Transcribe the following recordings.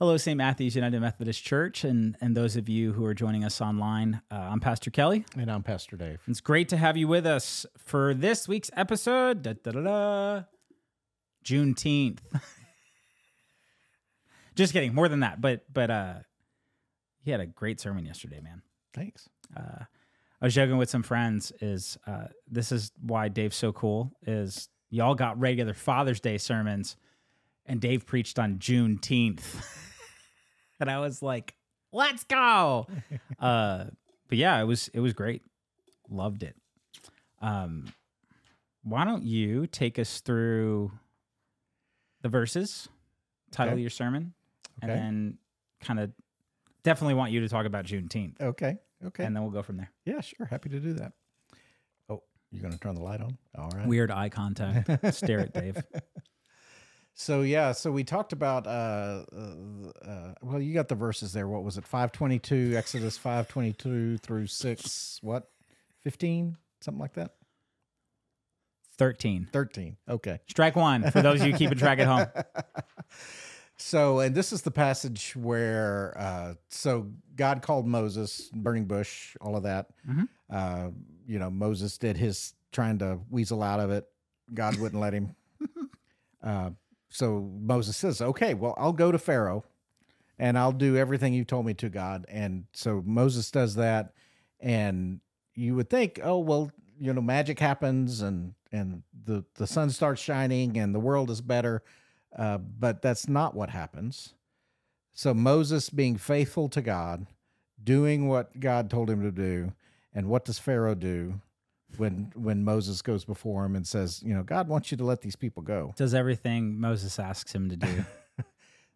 Hello, St. Matthew's United Methodist Church, and, and those of you who are joining us online. Uh, I'm Pastor Kelly. And I'm Pastor Dave. It's great to have you with us for this week's episode. Da, da, da, da, Juneteenth. Just kidding. More than that, but but uh, he had a great sermon yesterday, man. Thanks. Uh, I was joking with some friends. Is uh, this is why Dave's so cool? Is y'all got regular Father's Day sermons, and Dave preached on Juneteenth. and I was like, "Let's go!" uh, but yeah, it was it was great. Loved it. Um, why don't you take us through the verses, title Okay. your sermon, Okay. and then kind of definitely want you to talk about Juneteenth, Okay. Okay. and then we'll go from there. yeah, sure. Happy to do that. Oh, you're going to turn the light on? All right. Weird eye contact. Stare at Dave. So, yeah, so we talked about, uh, uh, well, you got the verses there. What was it? 522, Exodus 522 through 6, what? 15? Something like that? 13. 13. Okay. Strike one for those of you keeping track at home. So, and this is the passage where, uh, so God called Moses, burning bush, all of that. Mhm. Uh, you know, Moses did his trying to weasel out of it. God wouldn't let him. Uh, so Moses says, okay, well, I'll go to Pharaoh and I'll do everything you told me to, God. And so Moses does that. And you would think, oh, well, you know, magic happens and, and the, the sun starts shining and the world is better. Uh, but that's not what happens. So Moses being faithful to God, doing what God told him to do, and what does Pharaoh do when when Moses goes before him and says, you know, God wants you to let these people go. Does everything Moses asks him to do.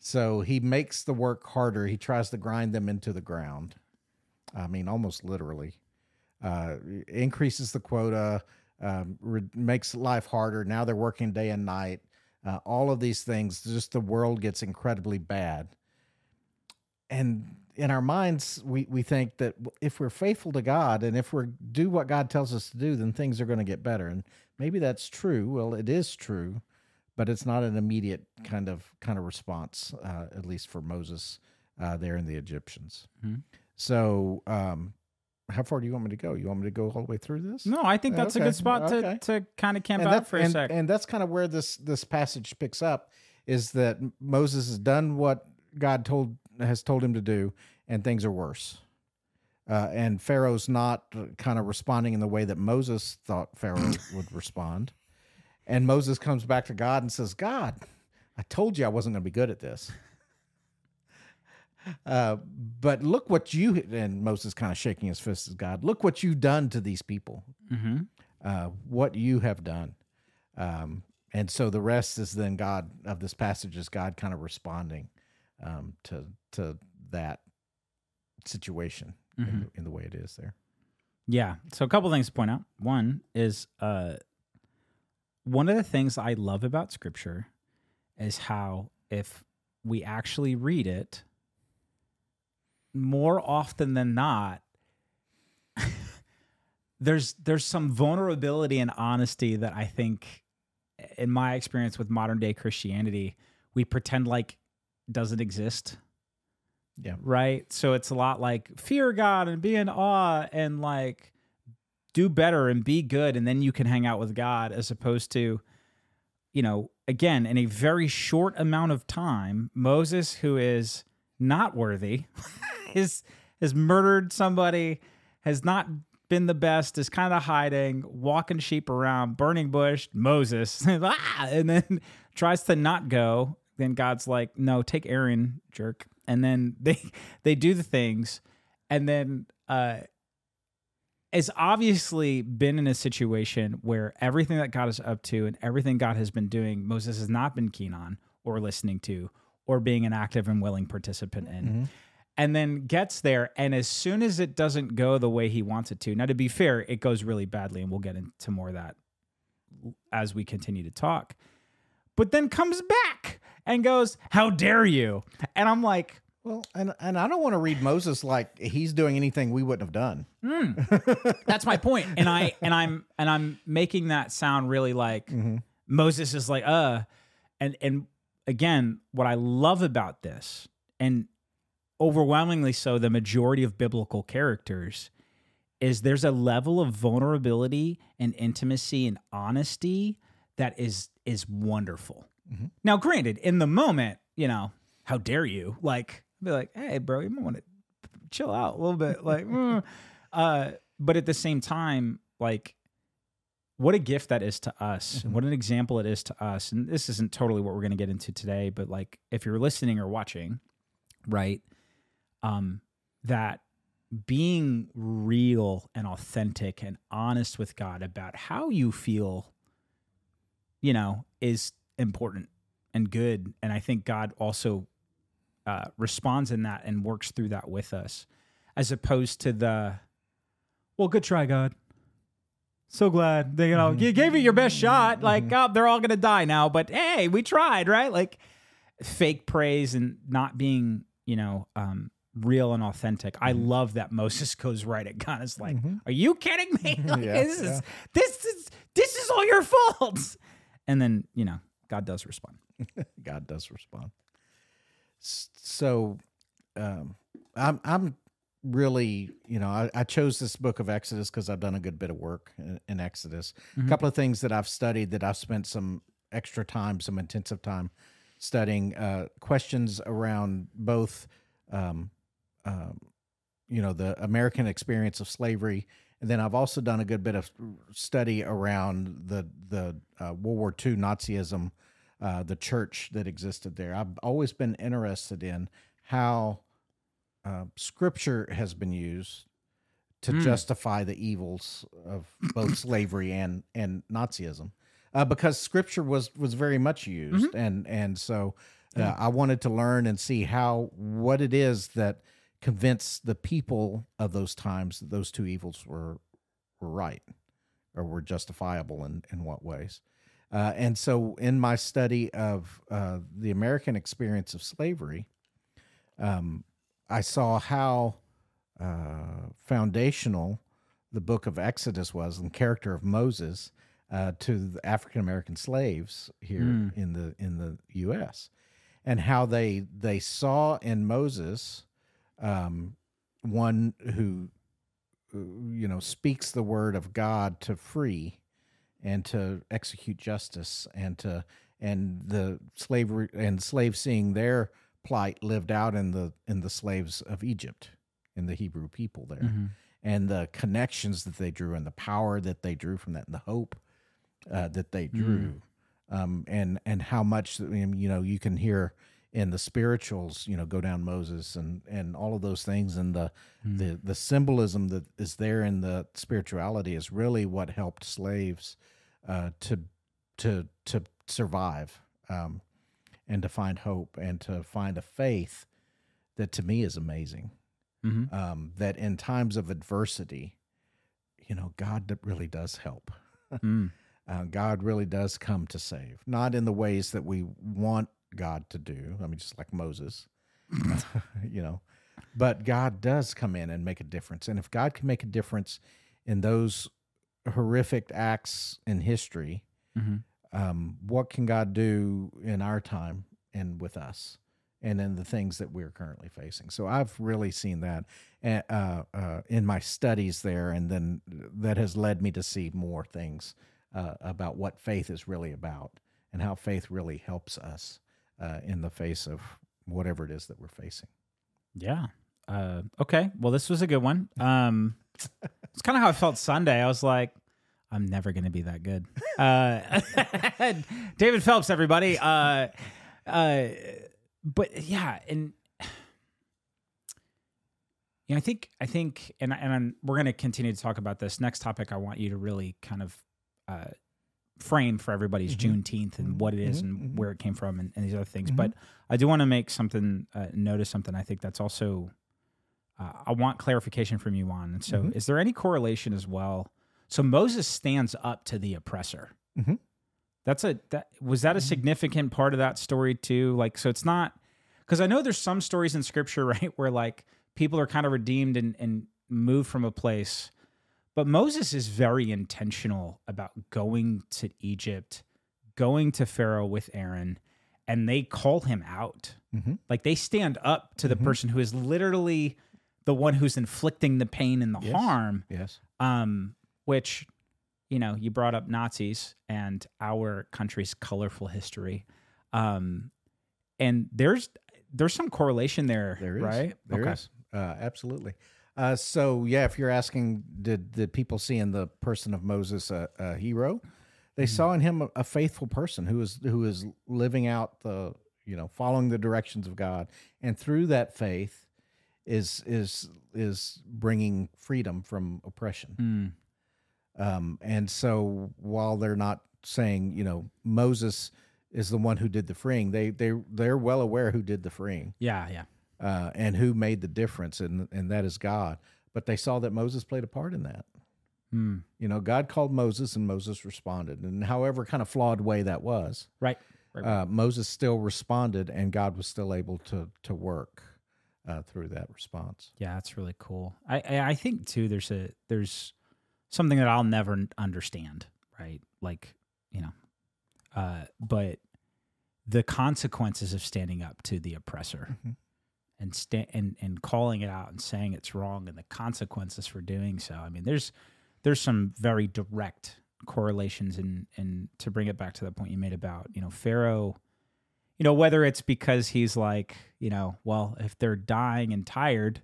So he makes the work harder. He tries to grind them into the ground. I mean, almost literally. Uh, increases the quota, um, re- makes life harder. Now they're working day and night. Uh, all of these things, just the world gets incredibly bad. And in our minds, we, we think that if we're faithful to God and if we do what God tells us to do, then things are going to get better. And maybe that's true. Well, it is true, but it's not an immediate kind of kind of response, uh, at least for Moses uh, there in the Egyptians. Mhm. So, um, how far do you want me to go? You want me to go all the way through this? No, I think that's a good spot to, okay. to kind of camp and out for a and, sec. and that's kind of where this this passage picks up is that Moses has done what God told has told him to do, and things are worse. Uh, and Pharaoh's not kind of responding in the way that Moses thought Pharaoh would respond. And Moses comes back to God and says, "God, I told you I wasn't going to be good at this." Uh, but look what you and Moses kind of shaking his fist at God. Look what you've done to these people hmm uh, what you have done. Um, and so the rest is then God of this passage is God kind of responding um, to to that situation in, Mhm. the, in the way it is there. Yeah. So a couple things to point out. One is uh, one of the things I love about Scripture is how if we actually read it, more often than not, there's there's some vulnerability and honesty that I think, in my experience with modern day Christianity, we pretend like doesn't exist Yeah. right? So it's a lot like fear God and be in awe and like do better and be good, and then you can hang out with God, as opposed to, you know, again, in a very short amount of time, Moses, who is not worthy, is has murdered somebody, has not been the best, is kind of hiding, walking sheep around, burning bush, Moses, ah, and then tries to not go. Then God's like, no, take Aaron, jerk. And then they they do the things, and then uh has obviously been in a situation where everything that God is up to and everything God has been doing, Moses has not been keen on or listening to or being an active and willing participant in. Mhm. And then gets there, and as soon as it doesn't go the way he wants it to, now to be fair, it goes really badly, and we'll get into more of that as we continue to talk. But then comes back and goes, How dare you? And I'm like, Well, and and I don't want to read Moses like he's doing anything we wouldn't have done. That's my point. And I and I'm and I'm making that sound really like Moses is like, uh, and and again, what I love about this, and overwhelmingly so the majority of biblical characters is there's a level of vulnerability and intimacy and honesty that is is wonderful. Mhm. Now, granted, in the moment, you know, how dare you? Like, I'd be like, hey, bro, you might want to chill out a little bit. Like, mm. uh, but at the same time, like, what a gift that is to us, and what an example it is to us. And this isn't totally what we're going to get into today, but like, if you're listening or watching, right, um, that being real and authentic and honest with God about how you feel, you know, is important and good. And I think God also uh, responds in that and works through that with us, as opposed to the, well, good try, God. So glad that, you know you gave it your best shot. Like, oh, they're all gonna die now, but hey, we tried, right? Like, fake praise and not being, you know, um, real and authentic. I love that Moses goes right at God. It's like, are you kidding me? Like, Yeah, this is yeah. this is this is all your fault. And then you know, God does respond. God does respond. So, um, I'm I'm really you know I, I chose this book of Exodus because I've done a good bit of work in, in Exodus. A couple of things that I've studied that I've spent some extra time, some intensive time studying. Uh, questions around both, um, um, you know, the American experience of slavery. And then I've also done a good bit of study around the the uh, World War II Nazism, uh, the church that existed there. I've always been interested in how uh, Scripture has been used to Mm. justify the evils of both slavery and and Nazism, uh, because Scripture was was very much used, and and so uh, I wanted to learn and see how what it is that convinced the people of those times that those two evils were were right or were justifiable in in what ways. Uh, and so, in my study of uh, the American experience of slavery, um, I saw how uh, foundational the book of Exodus was and character of Moses uh, to the African American slaves here Mm. in the in the U.S. and how they they saw in Moses um, one who who, you know speaks the word of God to free and to execute justice and to and the slavery and slaves seeing their plight lived out in the in the slaves of Egypt in the Hebrew people there Mm-hmm. and the connections that they drew and the power that they drew from that and the hope uh, that they drew um, and and how much you know you can hear in the spirituals you know go down Moses and and all of those things and the the the symbolism that is there in the spirituality is really what helped slaves uh, to to to survive um, and to find hope and to find a faith that to me is amazing Mm-hmm. um, that in times of adversity, you know, God really does help. Mm. Uh, God really does come to save, not in the ways that we want God to do. I mean, just like Moses, you know, but God does come in and make a difference. And if God can make a difference in those horrific acts in history, Mm-hmm. um, what can God do in our time and with us and in the things that we're currently facing? So I've really seen that uh, uh, uh, in my studies there, and then that has led me to see more things uh, about what faith is really about and how faith really helps us uh, in the face of whatever it is that we're facing. Yeah. Uh, okay. Well, this was a good one. Um, it's kind of how I felt Sunday. I was like, I'm never going to be that good. Uh, David Phelps, everybody. Uh, uh, but yeah, and yeah, I think I think, and and I'm, we're going to continue to talk about this next topic. I want you to really kind of uh, frame for everybody's Juneteenth and what it is Mhm, and mhm. where it came from and, and these other things. But I do want to make something uh, notice something. I think that's also uh, I want clarification from you on. And so, is there any correlation as well? So Moses stands up to the oppressor. That's a that was that a significant part of that story too? Like, so it's not because I know there's some stories in Scripture, right, where like people are kind of redeemed and and moved from a place, but Moses is very intentional about going to Egypt, going to Pharaoh with Aaron, and they call him out. Mhm. Like they stand up to the person who is literally the one who's inflicting the pain and the Yes. harm. Yes. Um, which, you know, you brought up Nazis and our country's colorful history. Um, and there's there's some correlation there, There is. right? There is. Uh, absolutely. Uh, so yeah, if you're asking, did did people see in the person of Moses a, a hero? They saw in him a, a faithful person who is who is living out the you know following the directions of God, and through that faith is is is bringing freedom from oppression. Mm, Um, and so while they're not saying you know Moses is the one who did the freeing, they they they're well aware who did the freeing yeah, yeah. Uh, and who made the difference, and and that is God. But they saw that Moses played a part in that. Mm, You know, God called Moses, and Moses responded, and however kind of flawed way that was, right. Right. uh, Moses still responded, and God was still able to to work uh, through that response. Yeah, that's really cool. I, I think too. There's a there's something that I'll never understand. Right, like you know, uh, but the consequences of standing up to the oppressor Mhm. And sta- and and calling it out and saying it's wrong and the consequences for doing so. I mean, there's there's some very direct correlations and and to bring it back to the point you made about you know Pharaoh you know whether it's because he's like you know well if they're dying and tired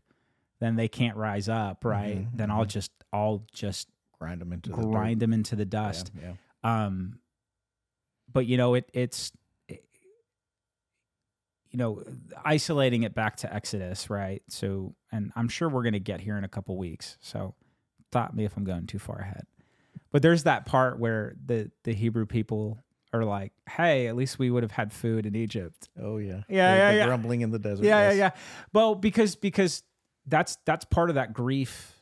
then they can't rise up right Mhm, then i'll just i'll just Grind them into the grind them into the dust Yeah, yeah. um but you know it it's you know isolating it back to exodus right so and i'm sure we're going to get here in a couple weeks so stop me if i'm going too far ahead but there's that part where the the hebrew people are like hey at least we would have had food in egypt Oh yeah. Yeah, The- yeah, the yeah. Grumbling in the desert. yeah yes. yeah yeah well because because that's that's part of that grief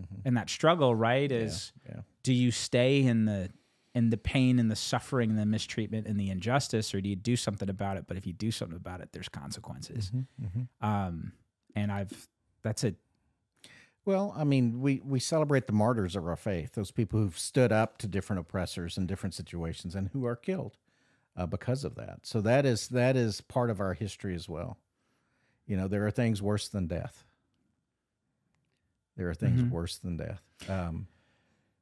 Mhm. and that struggle right is yeah. do you stay in the in the pain and the suffering and the mistreatment and the injustice or do you do something about it but if you do something about it there's consequences Mhm, mhm. um and i've that's a Well, I mean, we, we celebrate the martyrs of our faith, those people who've stood up to different oppressors in different situations and who are killed uh, because of that. So that is that is part of our history as well. You know, there are things worse than death. There are things Mhm. worse than death. Um,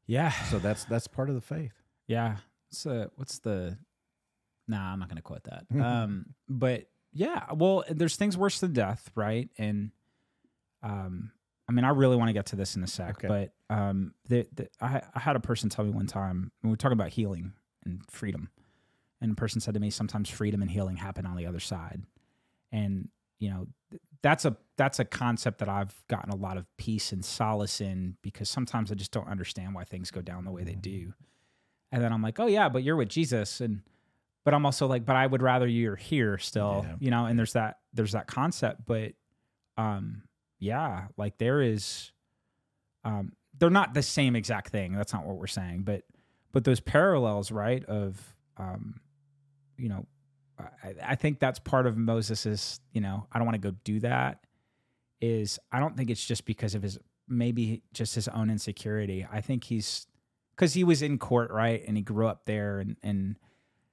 yeah so that's that's part of the faith. Yeah what's the what's the nah i'm not gonna quote that. Um but yeah well there's things worse than death right? And um i mean i really want to get to this in a sec Okay. but um the, the I, I had a person tell me one time when we were talking about healing and freedom and a person said to me sometimes freedom and healing happen on the other side. And you know th- that's a that's a concept that i've gotten a lot of peace and solace in because sometimes i just don't understand why things go down the way they do and then i'm like oh yeah but you're with jesus and but i'm also like but i would rather you're here still Yeah. you know and there's that there's that concept but um yeah like there is um they're not the same exact thing that's not what we're saying but but those parallels right of um you know I, I think that's part of Moses's, you know, I don't want to go do that. Is I don't think it's just because of his maybe just his own insecurity. I think he's because he was in court, right, and he grew up there, and and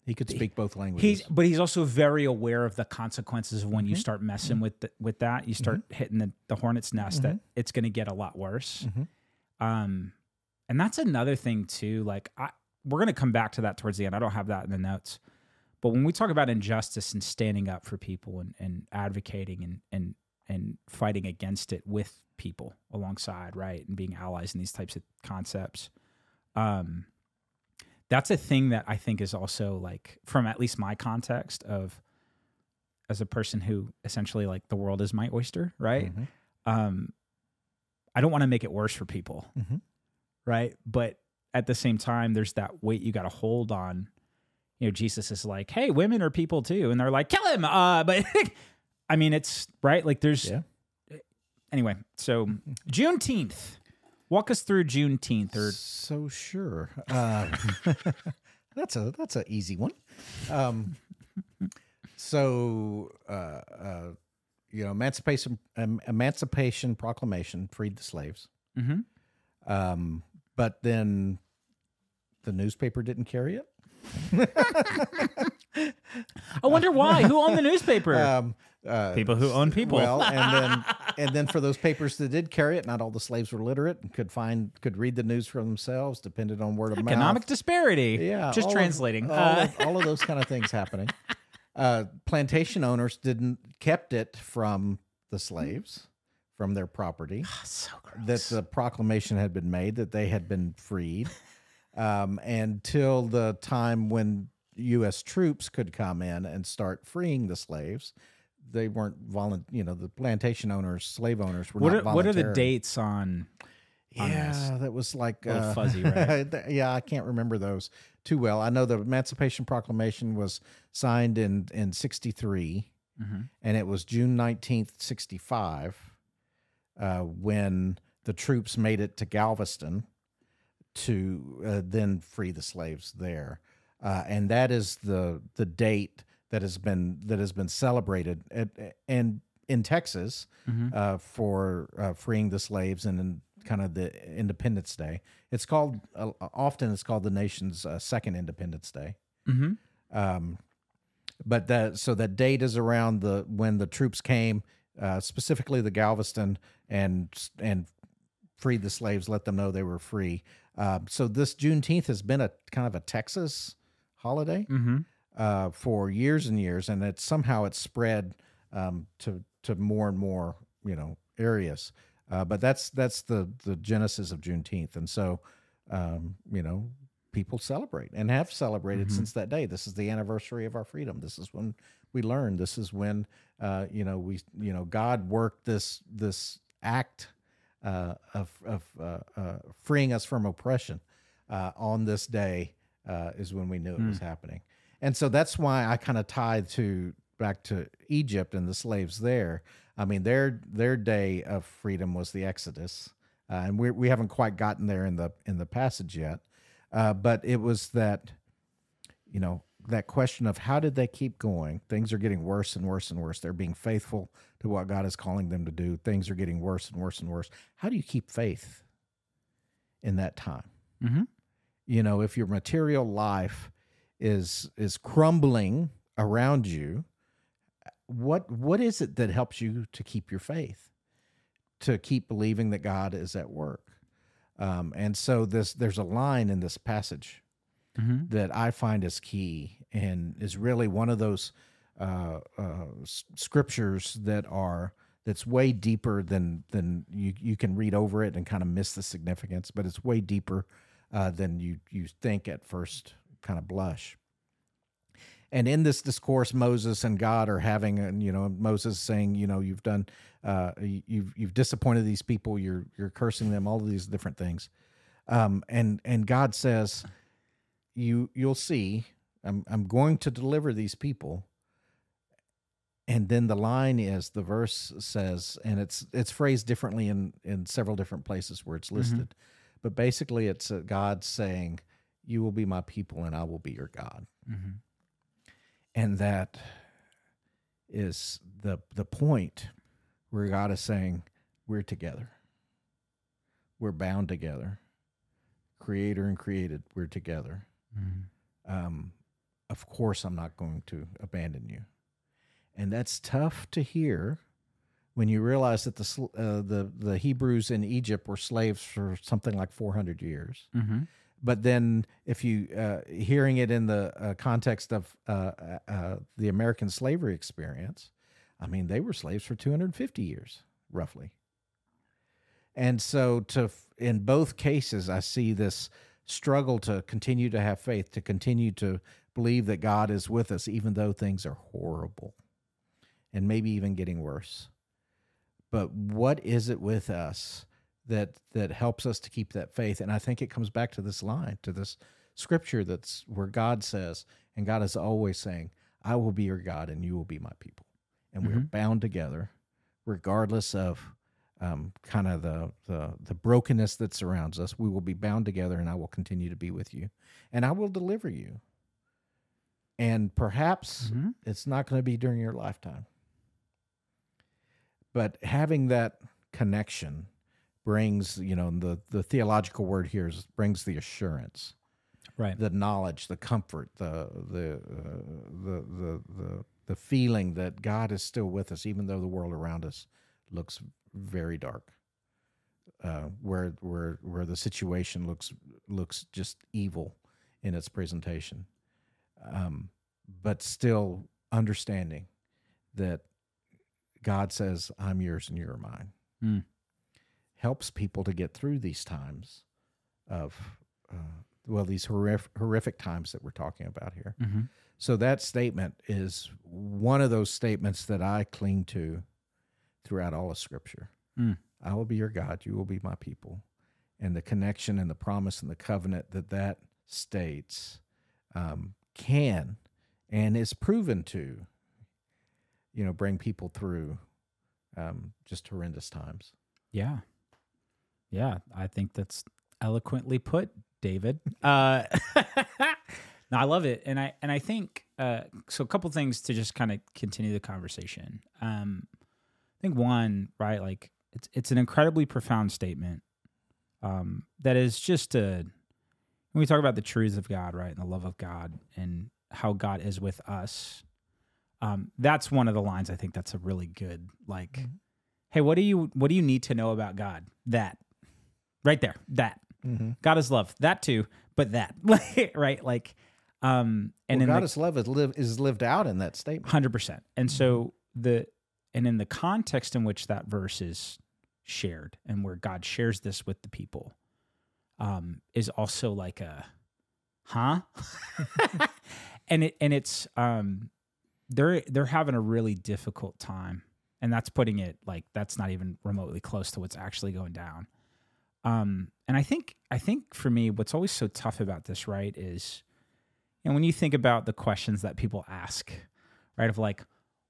He could speak both languages. he's but he's also very aware of the consequences of when you Mhm. start messing with the, with that. You start hitting the, the hornet's nest that it's going to get a lot worse. Mhm. Um, and that's another thing too. Like I, we're going to come back to that towards the end. I don't have that in the notes, but when we talk about injustice and standing up for people and, and advocating and, and, and fighting against it with people alongside, right. And being allies in these types of concepts. Um, that's a thing that I think is also like from at least my context of as a person who essentially like the world is my oyster, right? Mhm. Um I don't want to make it worse for people. Mhm. Right? But at the same time there's that weight you got to hold on. You know, Jesus is like, "Hey, women are people too." And they're like, "Kill him." Uh but I mean, it's right like there's Yeah. Anyway, so Juneteenth. Walk us through Juneteenth or So sure. Uh, that's a that's an easy one. Um, so uh, uh, you know, Emancipation um, Emancipation Proclamation freed the slaves, Mhm. um, but then the newspaper didn't carry it. I wonder why. Who owned the newspaper? Um, uh, People who own people. Well, and then and then for those papers that did carry it, not all the slaves were literate and could find could read the news for themselves, depended on word of Economic mouth. Economic disparity. Yeah, Just all of- translating. all, Uh, of, all of those kind of things happening. Uh, plantation owners didn't kept it from the slaves, from their property. so that the proclamation had been made that they had been freed um, until the time when U.S. troops could come in and start freeing the slaves. They weren't volun, you know, the plantation owners, slave owners were what not are, what are the dates on? on this? Yeah, that was like A uh, fuzzy, right? yeah, I can't remember those too well. I know the Emancipation Proclamation was signed in in '63, Mhm. and it was June nineteenth, '65, uh, when the troops made it to Galveston to uh, then free the slaves there, uh, and that is the the date that has been that has been celebrated at, and in Texas Mhm. uh, for uh, freeing the slaves and in kind of the Independence Day. It's called uh, often it's called the nation's uh, second Independence Day. Mhm. Um, but that so that date is around the when the troops came, uh, specifically the Galveston and and freed the slaves, let them know they were free. Uh, so this Juneteenth has been a kind of a Texas holiday Mhm. Uh, for years and years, and it somehow it's spread um, to to more and more you know areas. Uh, but that's that's the the genesis of Juneteenth, and so um, you know people celebrate and have celebrated since that day. This is the anniversary of our freedom. This is when we learned. This is when uh, you know we you know God worked this this act uh, of of uh, uh, freeing us from oppression uh, on this day uh, is when we knew it was happening. And so that's why I kind of tied to back to Egypt and the slaves there. I mean, their their day of freedom was the Exodus, uh, and we we haven't quite gotten there in the in the passage yet. Uh, but it was that, you know, that question of how did they keep going? Things are getting worse and worse and worse. They're being faithful to what God is calling them to do. Things are getting worse and worse and worse. How do you keep faith in that time? Mhm. You know, if your material life is is crumbling around you, what what is it that helps you to keep your faith, to keep believing that God is at work? Um, and so this there's a line in this passage Mhm. that I find is key and is really one of those uh, uh, scriptures that are that's way deeper than than you you can read over it and kind of miss the significance, but it's way deeper uh, than you you think at first kind of blush. And in this discourse, Moses and God are having, and you know, Moses saying, you know, you've done, uh, you- you've you've disappointed these people. You're you're cursing them. All of these different things, um, and and God says, you you'll see, I'm I'm going to deliver these people. And then the line is the verse says, and it's it's phrased differently in in several different places where it's listed, but basically it's uh, God saying, "You will be my people, and I will be your God." Mhm. and that is the the point where God is saying we're together. We're bound together. Creator and created, we're together. Mhm. Um, of course, I'm not going to abandon you, and that's tough to hear when you realize that the uh, the the Hebrews in Egypt were slaves for something like 400 years Mhm. But then if you uh, hearing it in the uh, context of uh, uh, uh, the American slavery experience, I mean they were slaves for 250 years roughly. And so to in both cases I see this struggle to continue to have faith, to continue to believe that God is with us even though things are horrible and maybe even getting worse. But what is it with us that that helps us to keep that faith. And i think it comes back to this line to this scripture that's where god says and god is always saying i will be your god and you will be my people. And we're Mhm. bound together regardless of um, kind of the, the the brokenness that surrounds us. We will be bound together and i will continue to be with you. And i will deliver you. And perhaps Mhm. it's not going to be during your lifetime. But having that connection brings you know the the theological word here is brings the assurance Right. the knowledge, the comfort, the the uh, the the the the feeling that God is still with us, even though the world around us looks very dark. Uh, where where where the situation looks looks just evil in its presentation, um, but still understanding that God says, "I'm yours and you're mine," Mm. Helps people to get through these times of uh, well, these horrific, horrific times that we're talking about here. Mm-hmm. So that statement is one of those statements that I cling to throughout all of Scripture. Mm. I will be your God, you will be my people, and the connection and the promise and the covenant that that states um, can and is proven to, you know, bring people through um, just horrendous times. Yeah. Yeah. I think that's eloquently put, David. Uh, no, I love it. And I, and I think, uh, so a couple things to just kind of continue the conversation. Um, I think one, right, like it's, it's an incredibly profound statement. Um, that is just a, when we talk about the truths of God, right, and the love of God and how God is with us, um, that's one of the lines I think that's a really good, like, Mhm. hey, what do you what do you need to know about God? That, right there, that Mm-hmm. God is love, that too, but that, right, like, um, and well, the, God's love is, live, is lived out in that statement. Hundred percent. And so the and in the context in which that verse is shared and where God shares this with the people, um, is also like a huh? and it and it's um they're they're having a really difficult time. And that's putting it like that's not even remotely close to what's actually going down. Um, and I think I think for me, what's always so tough about this, right, is and when you think about the questions that people ask, right, of like,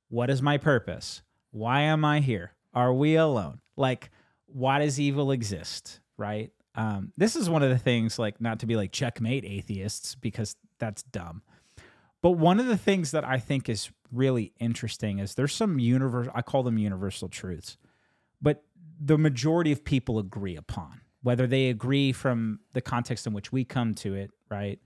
what is my purpose? Why am I here? Are we alone? Like, why does evil exist? Right? Um, this is one of the things, like, not to be like checkmate atheists because that's dumb. But one of the things that I think is really interesting is there's some universal, I call them universal truths, the majority of people agree upon, whether they agree from the context in which we come to it, right?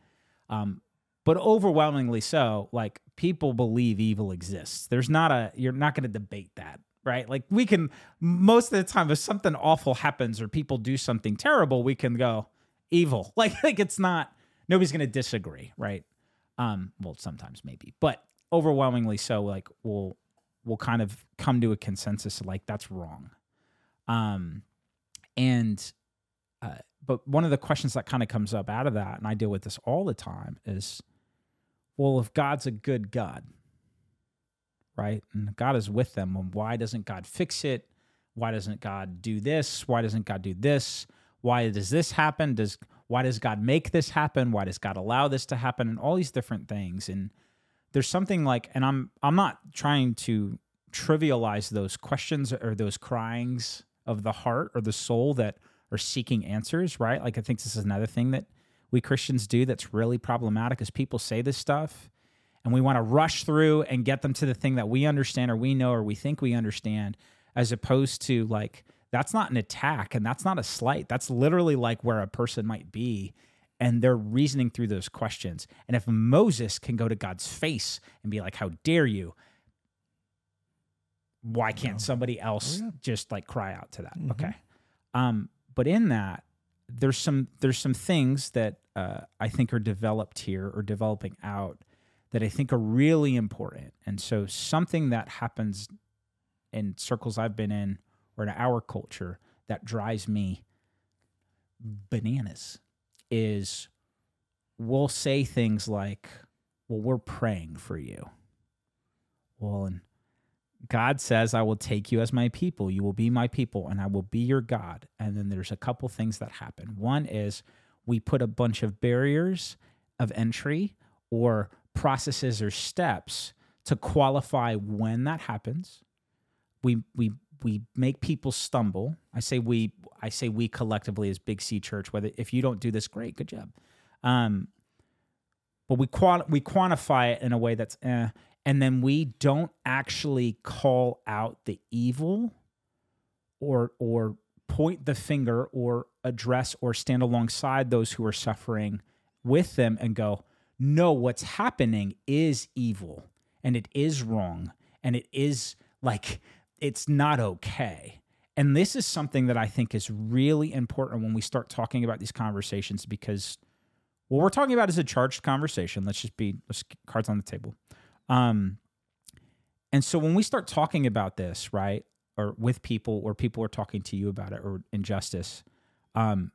Um, but overwhelmingly so, like people believe evil exists. There's not a, you're not going to debate that, right? Like we can, most of the time, if something awful happens or people do something terrible, we can go evil. Like, like it's not, nobody's going to disagree, right? Um, well, sometimes maybe, but overwhelmingly so, like we'll, we'll kind of come to a consensus like that's wrong. Um, and, uh, but one of the questions that kind of comes up out of that, and I deal with this all the time, is well, if God's a good God, right? And God is with them, why doesn't God fix it? Why doesn't God do this? Why doesn't God do this? Why does this happen? Does why does God make this happen? Why does God allow this to happen? And all these different things. And there's something like, and I'm I'm not trying to trivialize those questions or those cryings of the heart or the soul that are seeking answers, right? Like I think this is another thing that we Christians do that's really problematic is people say this stuff and we want to rush through and get them to the thing that we understand or we know or we think we understand as opposed to like that's not an attack and that's not a slight. That's literally like where a person might be and they're reasoning through those questions. And if moses can go to god's face and be like how dare you why can't somebody else Oh, yeah. just like cry out to that Mhm. okay um but in that there's some there's some things that uh, I think are developed here or developing out that I think are really important. And so something that happens in circles I've been in or in our culture that drives me bananas is we'll say things like, "Well, we're praying for you." Well, and God says, I will take you as my people. You will be my people, and I will be your God. And then there's a couple things that happen. One is we put a bunch of barriers of entry or processes or steps to qualify when that happens. We we we make people stumble. I say we I say we collectively as Big C Church. Whether if you don't do this, great, good job. Um, but we quant- we quantify it in a way that's eh, and then we don't actually call out the evil or or point the finger or address or stand alongside those who are suffering with them and go, no, what's happening is evil and it is wrong and it is like, it's not okay. And this is something that I think is really important when we start talking about these conversations because what we're talking about is a charged conversation. Let's just be let's cards on the table. Um, and so when we start talking about this, right, or with people, or people are talking to you about it, or injustice, um,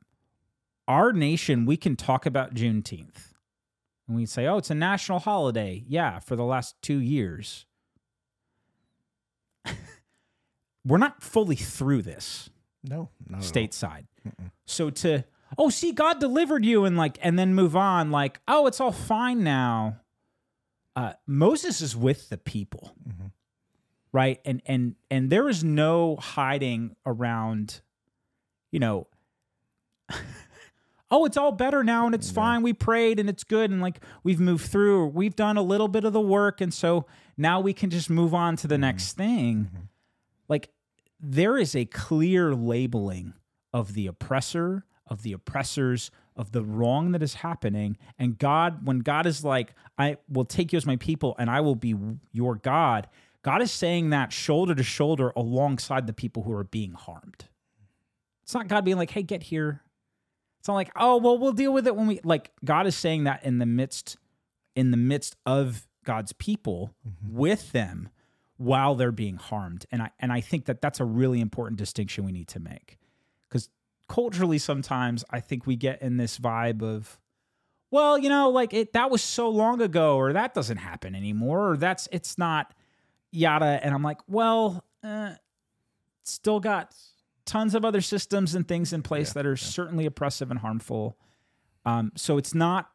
our nation, we can talk about Juneteenth. And we say, oh, it's a national holiday. Yeah, for the last two years. We're not fully through this No, not at all. stateside. So to oh see God delivered you and like and then move on like oh it's all fine now. Uh, Moses is with the people, Mhm. right? And and and there is no hiding around, you know. oh, it's all better now and it's fine. We prayed and it's good and like we've moved through. Or we've done a little bit of the work and so now we can just move on to the next thing. Like there is a clear labeling of the oppressor, of the oppressors, of the wrong that is happening. And God, when God is like, I will take you as my people and I will be your God, God is saying that shoulder to shoulder alongside the people who are being harmed. It's not God being like, hey, get here. It's not like, oh, well, we'll deal with it when we like God is saying that in the midst, in the midst of God's people mm-hmm. with them while they're being harmed. And I and I think that that's a really important distinction we need to make. Culturally sometimes I think we get in this vibe of well, you know, like it that was so long ago or that doesn't happen anymore or that's it's not yada and I'm like, well, uh, still got tons of other systems and things in place that are certainly oppressive and harmful. Um, so it's not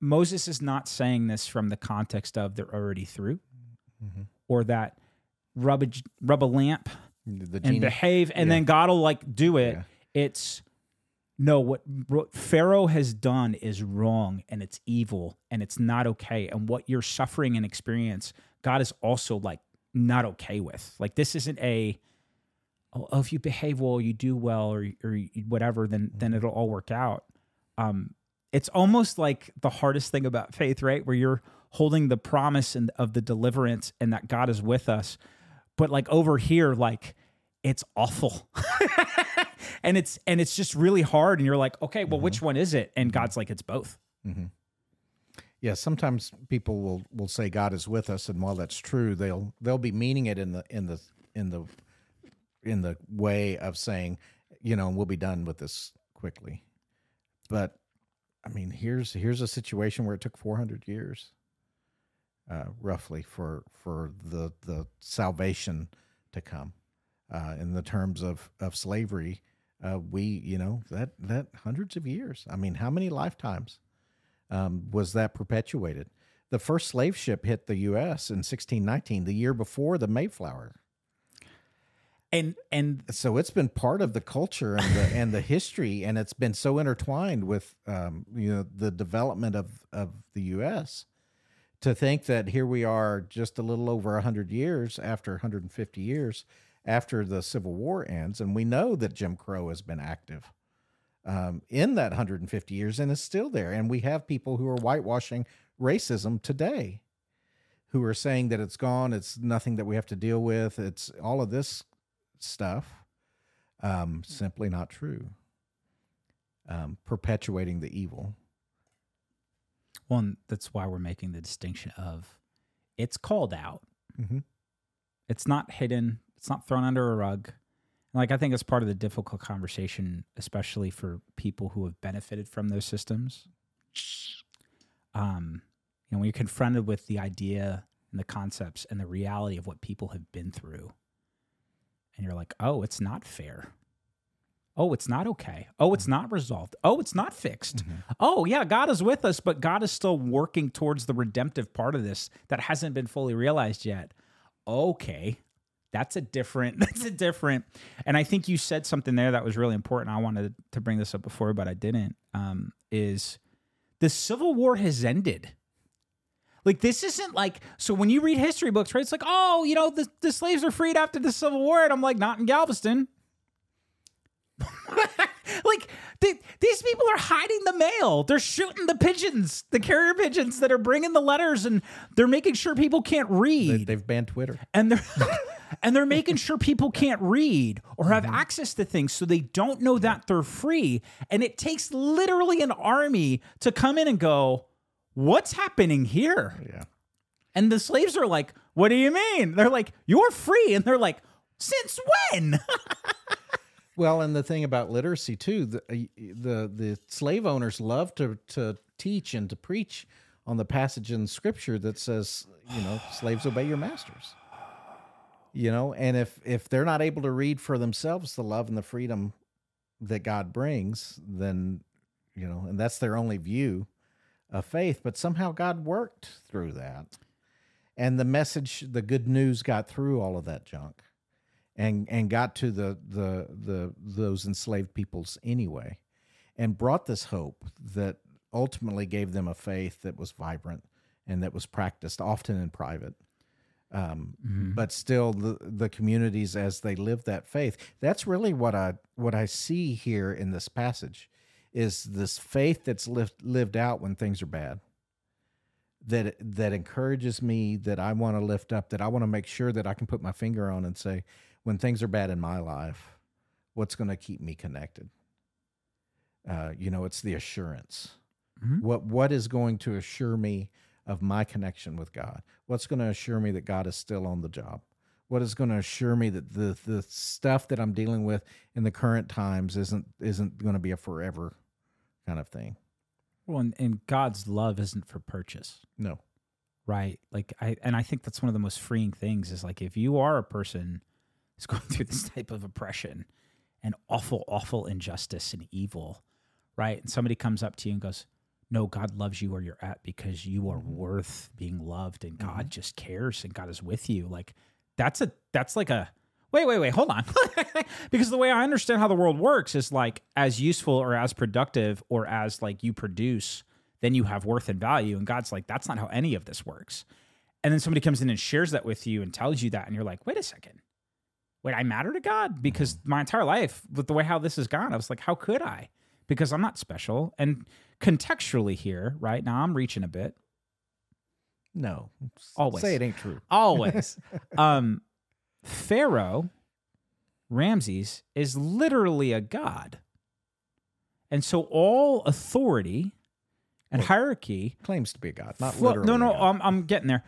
Moses is not saying this from the context of they're already through Mhm. or that rub a, rub a lamp The and behave and Yeah. then God will like do it. It's no what, what Pharaoh has done is wrong and it's evil and it's not okay. And what you're suffering and experience, God is also like not okay with. Like this isn't a oh, oh, if you behave well, you do well, or or whatever, then then it'll all work out. Um, it's almost like the hardest thing about faith, right? Where you're holding the promise and of the deliverance and that God is with us, but like over here, like it's awful. and it's and it's just really hard and you're like okay well which one is it and god's like it's both Mhm. Yeah, sometimes people will will say God is with us, and while that's true, they'll they'll be meaning it in the in the in the in the way of saying, you know, we'll be done with this quickly. But I mean, here's here's a situation where it took 400 years, uh, roughly, for for the the salvation to come. Uh, in the terms of of slavery, uh, we you know that that hundreds of years. I mean, how many lifetimes? um, was that perpetuated. The first slave ship hit the U.S. in 1619, the year before the Mayflower. and and So it's been part of the culture and the and the history, and it's been so intertwined with um, you know the development of of the U.S. To think that here we are, just a little over hundred years after 150 years after the Civil War ends, and we know that Jim Crow has been active um, in that 150 years and is still there. And we have people who are whitewashing racism today, who are saying that it's gone, it's nothing that we have to deal with, it's all of this stuff. Um, simply not true. Um, perpetuating the evil. well and that's why we're making the distinction of it's called out Mm-hmm. it's not hidden it's not thrown under a rug. Like i think it's part of the difficult conversation especially for people who have benefited from those systems. Um you know when you're confronted with the idea and the concepts and the reality of what people have been through and you're like oh it's not fair. Oh it's not okay. Oh it's not resolved. Oh it's not fixed. Oh yeah god is with us but god is still working towards the redemptive part of this that hasn't been fully realized yet. Okay that's a different that's a different and i think you said something there that was really important. I wanted to bring this up before but i didn't um is the civil war has ended. Like this isn't like so when you read history books right it's like oh you know the, the slaves are freed after the civil war and i'm like not in galveston like they, these people are hiding the mail. They're shooting the pigeons, the carrier pigeons that are bringing the letters, and they're making sure people can't read. They, have banned Twitter, and they're and they're making sure people can't read or have mm-hmm. access to things, so they don't know that they're free. And it takes literally an army to come in and go, "What's happening here?" Yeah. And the slaves are like, "What do you mean?" They're like, "You're free," and they're like, "Since when?" Well, and the thing about literacy too, the uh, the the slave owners love to to teach and to preach on the passage in scripture that says, you know, slaves obey your masters. You know, and if if they're not able to read for themselves the love and the freedom that God brings, then you know, and that's their only view of faith, but somehow God worked through that. And the message, the good news got through all of that junk and and got to the the the those enslaved peoples anyway and brought this hope that ultimately gave them a faith that was vibrant and that was practiced often in private um, mm-hmm. but still the the communities as they live that faith that's really what i what i see here in this passage is this faith that's lived lived out when things are bad that that encourages me that i want to lift up that i want to make sure that i can put my finger on and say when things are bad in my life, what's going to keep me connected? Uh, you know, it's the assurance. Mm-hmm. What what is going to assure me of my connection with God? What's going to assure me that God is still on the job? What is going to assure me that the the stuff that I'm dealing with in the current times isn't isn't going to be a forever kind of thing? Well, and, and God's love isn't for purchase. No. Right. Like I and I think that's one of the most freeing things is like if you are a person is going through this type of oppression and awful, awful injustice and evil, right? And somebody comes up to you and goes, No, God loves you where you're at because you are mm-hmm. worth being loved and God mm-hmm. just cares and God is with you. Like that's a that's like a wait, wait, wait, hold on. because the way I understand how the world works is like as useful or as productive or as like you produce, then you have worth and value. And God's like, that's not how any of this works. And then somebody comes in and shares that with you and tells you that, and you're like, wait a second wait, I matter to God? Because my entire life, with the way how this has gone, I was like, how could I? Because I'm not special. And contextually here, right now, I'm reaching a bit. No, always say it ain't true. Always. um, Pharaoh, Ramses, is literally a god, and so all authority and well, hierarchy claims to be a god, not flo- literally. No, no, I'm, I'm getting there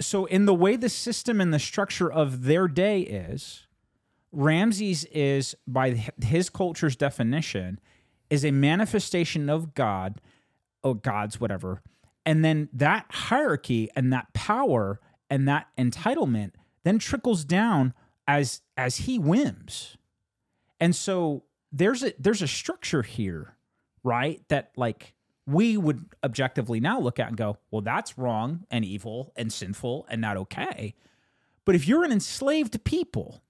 so in the way the system and the structure of their day is, Ramses is by his culture's definition is a manifestation of God, or God's whatever. And then that hierarchy and that power and that entitlement then trickles down as as he whims. And so there's a there's a structure here, right? That like we would objectively now look at and go, well, that's wrong and evil and sinful and not okay. But if you're an enslaved people,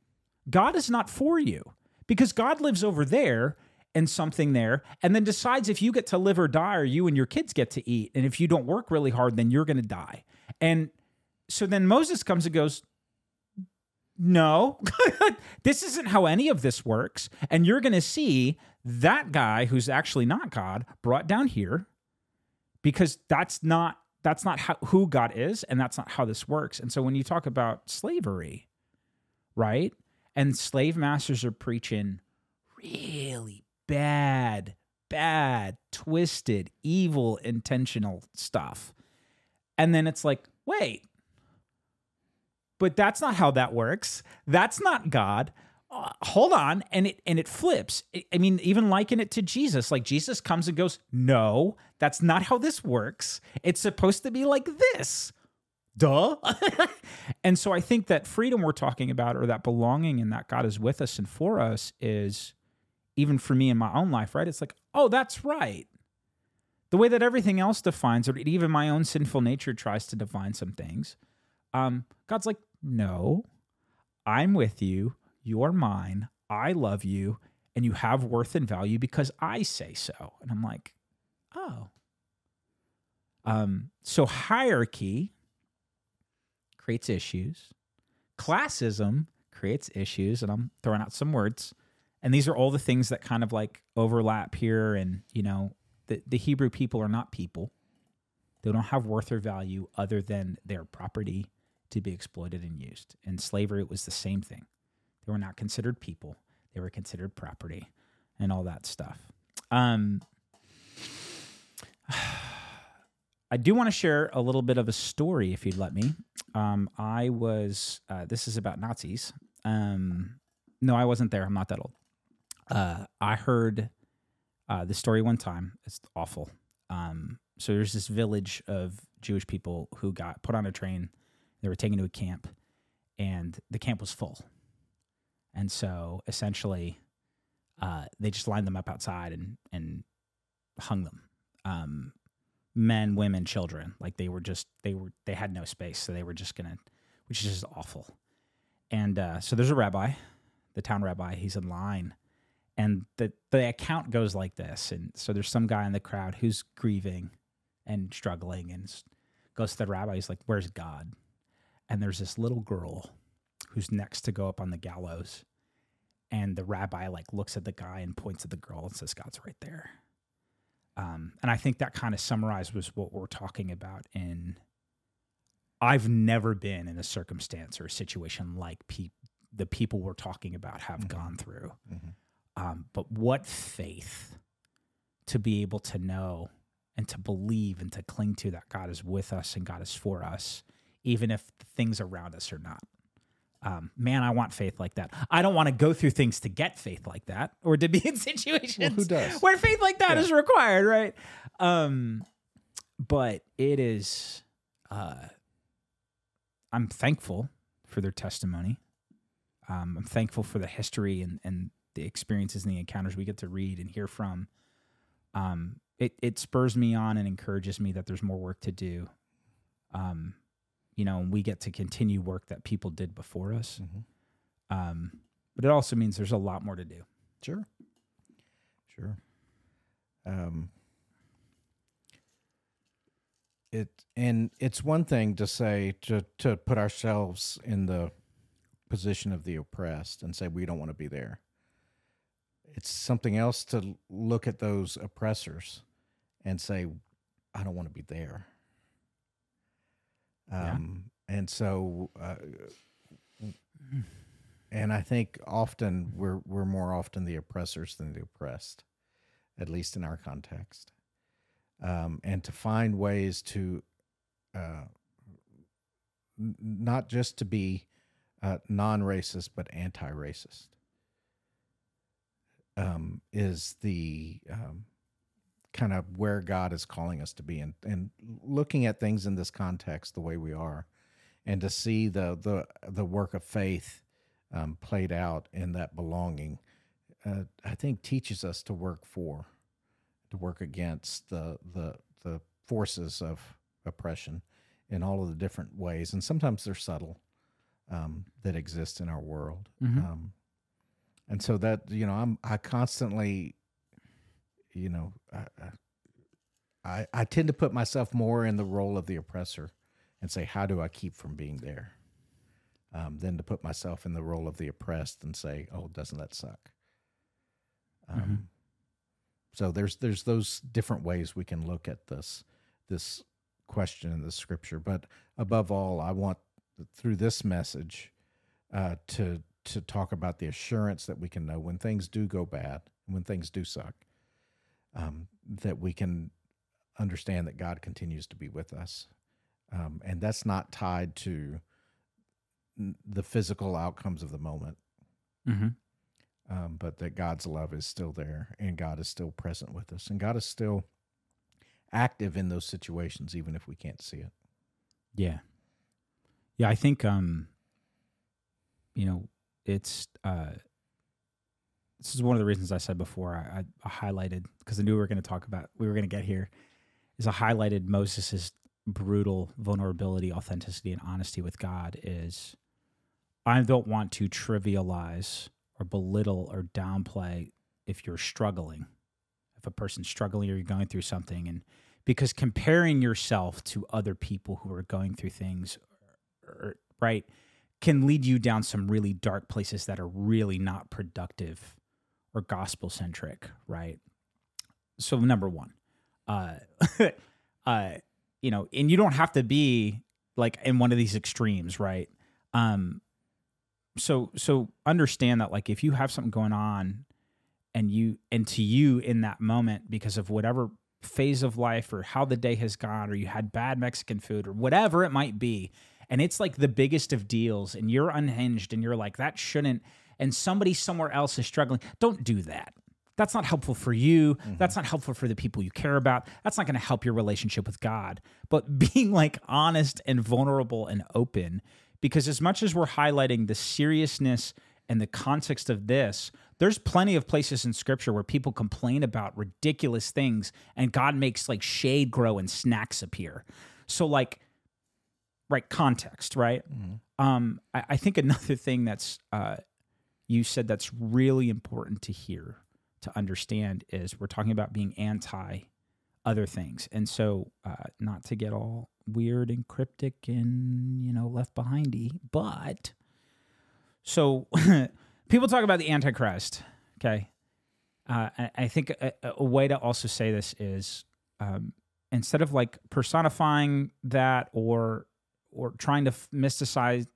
God is not for you because God lives over there and something there and then decides if you get to live or die or you and your kids get to eat. And if you don't work really hard, then you're going to die. And so then Moses comes and goes, no, this isn't how any of this works. And you're going to see that guy who's actually not God brought down here because that's not that's not how, who God is and that's not how this works. And so when you talk about slavery, right? And slave masters are preaching really bad, bad, twisted, evil, intentional stuff. And then it's like, wait, but that's not how that works. That's not God. Uh, hold on, and it and it flips. I mean, even liken it to Jesus. Like Jesus comes and goes, "No, that's not how this works. It's supposed to be like this." Duh. and so I think that freedom we're talking about, or that belonging and that God is with us and for us, is even for me in my own life, right? It's like, oh, that's right. The way that everything else defines, or even my own sinful nature tries to define some things, um, God's like, no, I'm with you. You're mine. I love you. And you have worth and value because I say so. And I'm like, oh. Um, so hierarchy creates issues. Classism creates issues. And I'm throwing out some words. And these are all the things that kind of like overlap here. And, you know, the, the Hebrew people are not people. They don't have worth or value other than their property to be exploited and used. In slavery, it was the same thing. They were not considered people, they were considered property and all that stuff. Um, I do want to share a little bit of a story, if you'd let me. Um, I was, uh, this is about Nazis. Um, no, I wasn't there. I'm not that old. Uh, I heard uh, the story one time. It's awful. Um, so there's this village of Jewish people who got put on a train. They were taken to a camp, and the camp was full. And so essentially, uh, they just lined them up outside and and hung them. Um, men, women, children. Like they were just they were they had no space, so they were just gonna, which is just awful. And uh, so there's a rabbi, the town rabbi. He's in line, and the the account goes like this. And so there's some guy in the crowd who's grieving and struggling, and goes to the rabbi. He's like, "Where's God?" And there's this little girl who's next to go up on the gallows, and the rabbi like looks at the guy and points at the girl and says, "God's right there." Um, and I think that kind of summarizes what we're talking about in I've never been in a circumstance or a situation like pe- the people we're talking about have Mhm. gone through. Mhm. Um, but what faith to be able to know and to believe and to cling to that God is with us and God is for us, even if the things around us are not. Um, man, I want faith like that. I don't want to go through things to get faith like that or to be in situations Well, where faith like that Yeah. is required, right? Um, but it is. Uh, I'm thankful for their testimony. Um, I'm thankful for the history and, and the experiences and the encounters we get to read and hear from. Um, it it spurs me on and encourages me that there's more work to do. Um, you know, and we get to continue work that people did before us. Mhm. Um, but it also means there's a lot more to do. Sure. Sure. Um, it and it's one thing to say to to put ourselves in the position of the oppressed and say we don't want to be there. It's something else to look at those oppressors and say I don't want to be there. Yeah. Um, and so uh, and I think often we're we're more often the oppressors than the oppressed, at least in our context. Um, and to find ways to uh, not just to be uh, non-racist but anti-racist um, is the um, kind of where God is calling us to be, and and looking at things in this context the way we are, and to see the the the work of faith um, played out in that belonging, uh, I think teaches us to work for, to work against the the the forces of oppression in all of the different ways, and sometimes they're subtle um, that exist in our world. Mhm. Um, and so that you know, I'm I constantly, you know, I, I I tend to put myself more in the role of the oppressor, and say, how do I keep from being there? um, than to put myself in the role of the oppressed and say, "Oh, doesn't that suck?" Um, Mhm. So there's there's those different ways we can look at this this question in the scripture, but above all, I want through this message uh, to to talk about the assurance that we can know when things do go bad, when things do suck, um, that we can understand that God continues to be with us, um, and that's not tied to the physical outcomes of the moment, Mm-hmm. um, but that God's love is still there and God is still present with us and God is still active in those situations, even if we can't see it. Yeah. Yeah, I think um you know, it's uh this is one of the reasons I said before I, I, highlighted because I knew we were going to talk about we were going to get here is I highlighted Moses's brutal vulnerability, authenticity, and honesty with God is I don't want to trivialize or belittle or downplay if you're struggling. If a person's struggling or you're going through something and because comparing yourself to other people who are going through things er, right can lead you down some really dark places that are really not productive or gospel centric, right? So number one, uh, uh, you know, and you don't have to be like in one of these extremes, right? Um, so so understand that like if you have something going on and you and to you in that moment because of whatever phase of life or how the day has gone or you had bad Mexican food or whatever it might be and it's like the biggest of deals and you're unhinged and you're like that shouldn't and somebody somewhere else is struggling don't do that. That's not helpful for you. Mm-hmm. that's not helpful for the people you care about. That's not going to help your relationship with god. But being like honest and vulnerable and open because as much as we're highlighting the seriousness and the context of this there's plenty of places in scripture where people complain about ridiculous things and god makes like shade grow and snacks appear. So like right context right? Mm-hmm. um I, I, think another thing that's uh you said that's really important to hear to understand is we're talking about being anti other things. And so uh not to get all weird and cryptic and you know left behindy but so people talk about the antichrist okay? Uh, I, think a, a, way to also say this is um, instead of like personifying that or or trying to mysticize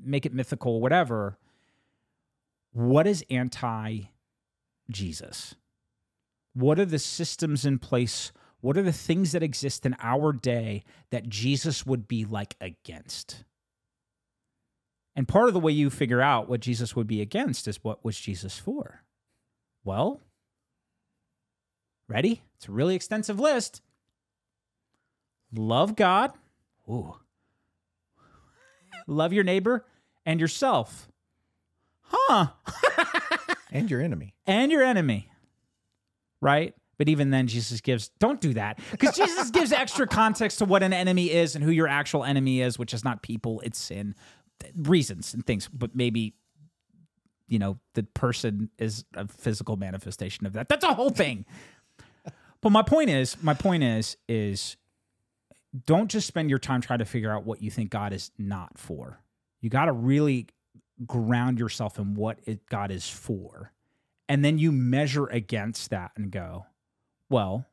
make it mythical whatever what is anti jesus what are the systems in place what are the things that exist in our day that Jesus would be like against? And part of the way you figure out what Jesus would be against is what was Jesus for? Well, ready? It's a really extensive list. Love God. Ooh. Love your neighbor and yourself. Huh. and your enemy. And your enemy. Right? But even then, Jesus gives, don't do that. Because Jesus gives extra context to what an enemy is and who your actual enemy is, which is not people, it's sin, reasons and things. But maybe, you know, the person is a physical manifestation of that. That's a whole thing. but my point is, my point is, is don't just spend your time trying to figure out what you think God is not for. You got to really ground yourself in what it, God is for. And then you measure against that and go, well,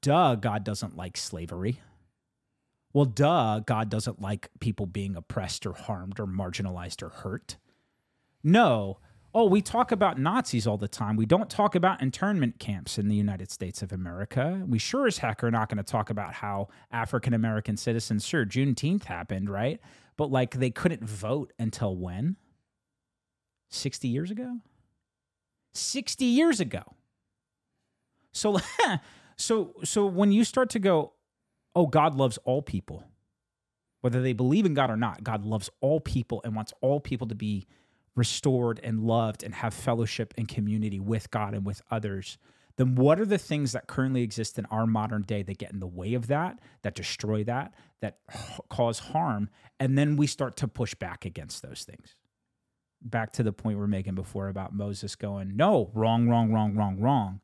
duh, God doesn't like slavery. Well, duh, God doesn't like people being oppressed or harmed or marginalized or hurt. No. Oh, we talk about Nazis all the time. We don't talk about internment camps in the United States of America. We sure as heck are not going to talk about how African American citizens, sure, Juneteenth happened, right? But like they couldn't vote until when? 60 years ago? 60 years ago. So, so, so when you start to go, oh, God loves all people, whether they believe in God or not, God loves all people and wants all people to be restored and loved and have fellowship and community with God and with others. Then what are the things that currently exist in our modern day that get in the way of that, that destroy that, that cause harm? And then we start to push back against those things. Back to the point we we're making before about Moses going, no, wrong, wrong, wrong, wrong, wrong.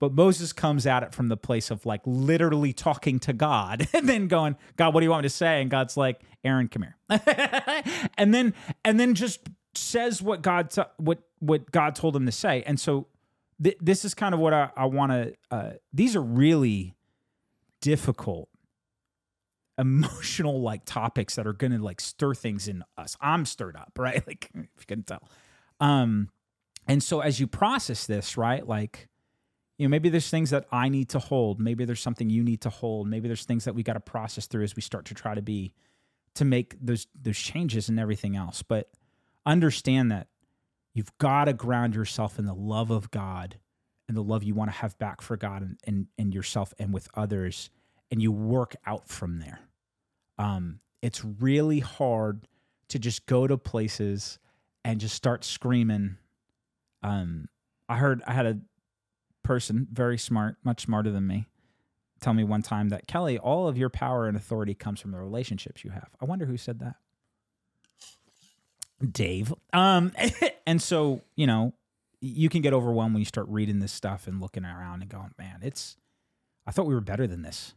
But Moses comes at it from the place of like literally talking to God and then going, God, what do you want me to say? And God's like, Aaron, come here. and then and then just says what God t- what what God told him to say. And so th- this is kind of what I, I want to. Uh, these are really difficult, emotional like topics that are going to like stir things in us. I'm stirred up, right? Like if you can tell. Um, and so as you process this, right, like you know maybe there's things that i need to hold maybe there's something you need to hold maybe there's things that we got to process through as we start to try to be to make those those changes and everything else but understand that you've got to ground yourself in the love of god and the love you want to have back for god and, and, and yourself and with others and you work out from there um, it's really hard to just go to places and just start screaming um, i heard i had a person, very smart, much smarter than me, tell me one time that Kelly, all of your power and authority comes from the relationships you have. I wonder who said that. Dave. Um, and so, you know, you can get overwhelmed when you start reading this stuff and looking around and going, man, it's, I thought we were better than this.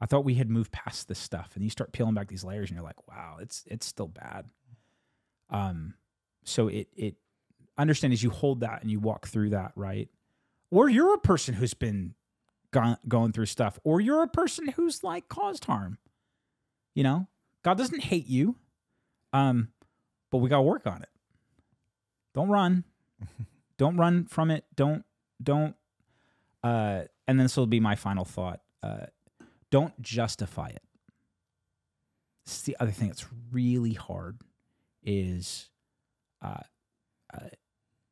I thought we had moved past this stuff. And you start peeling back these layers and you're like, wow, it's, it's still bad. Um, so it, it, understand as you hold that and you walk through that, right? Or you're a person who's been gone, going through stuff, or you're a person who's like caused harm. You know, God doesn't hate you, um, but we got to work on it. Don't run. don't run from it. Don't don't. Uh, and then this will be my final thought. Uh, don't justify it. This is the other thing that's really hard is uh, uh,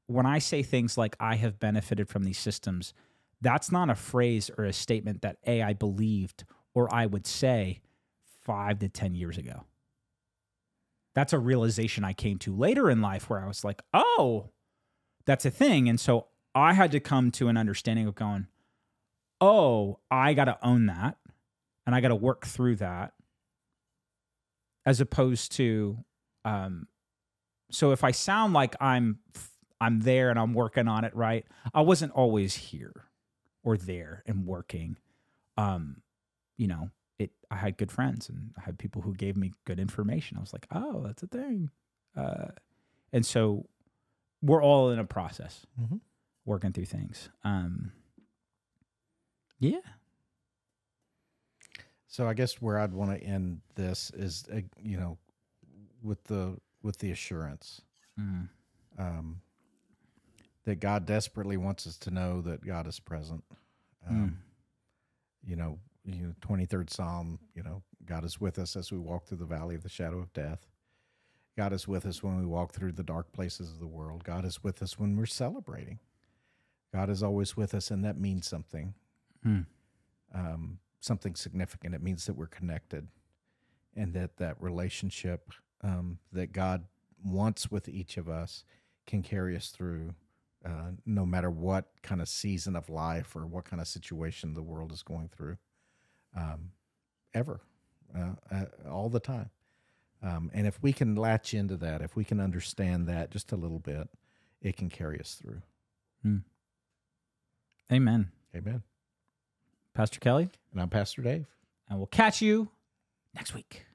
when I say things like I have benefited from these systems, that's not a phrase or a statement that A, I believed or I would say five to 10 years ago. That's a realization I came to later in life where I was like, oh, that's a thing. And so I had to come to an understanding of going, oh, I got to own that and I got to work through that as opposed to, um, so if I sound like I'm I'm there and I'm working on it, right? I wasn't always here or there and working. Um, you know, it I had good friends and I had people who gave me good information. I was like, oh, that's a thing. Uh, and so we're all in a process Mhm. working through things. Um, yeah. So I guess where I'd want to end this is, uh, you know, with the with the assurance Mm. um, that God desperately wants us to know that God is present. Um, You know, you know, twenty third Psalm. You know, God is with us as we walk through the valley of the shadow of death. God is with us when we walk through the dark places of the world. God is with us when we're celebrating. God is always with us, and that means something. Hmm. um, something significant. It means that we're connected, and that that relationship um, that God wants with each of us can carry us through, uh, no matter what kind of season of life or what kind of situation the world is going through, um, ever, uh, uh, all the time. Um, and if we can latch into that, if we can understand that just a little bit, it can carry us through. Amen. Amen. Pastor Kelly, And I'm Pastor Dave. and we'll catch you next week.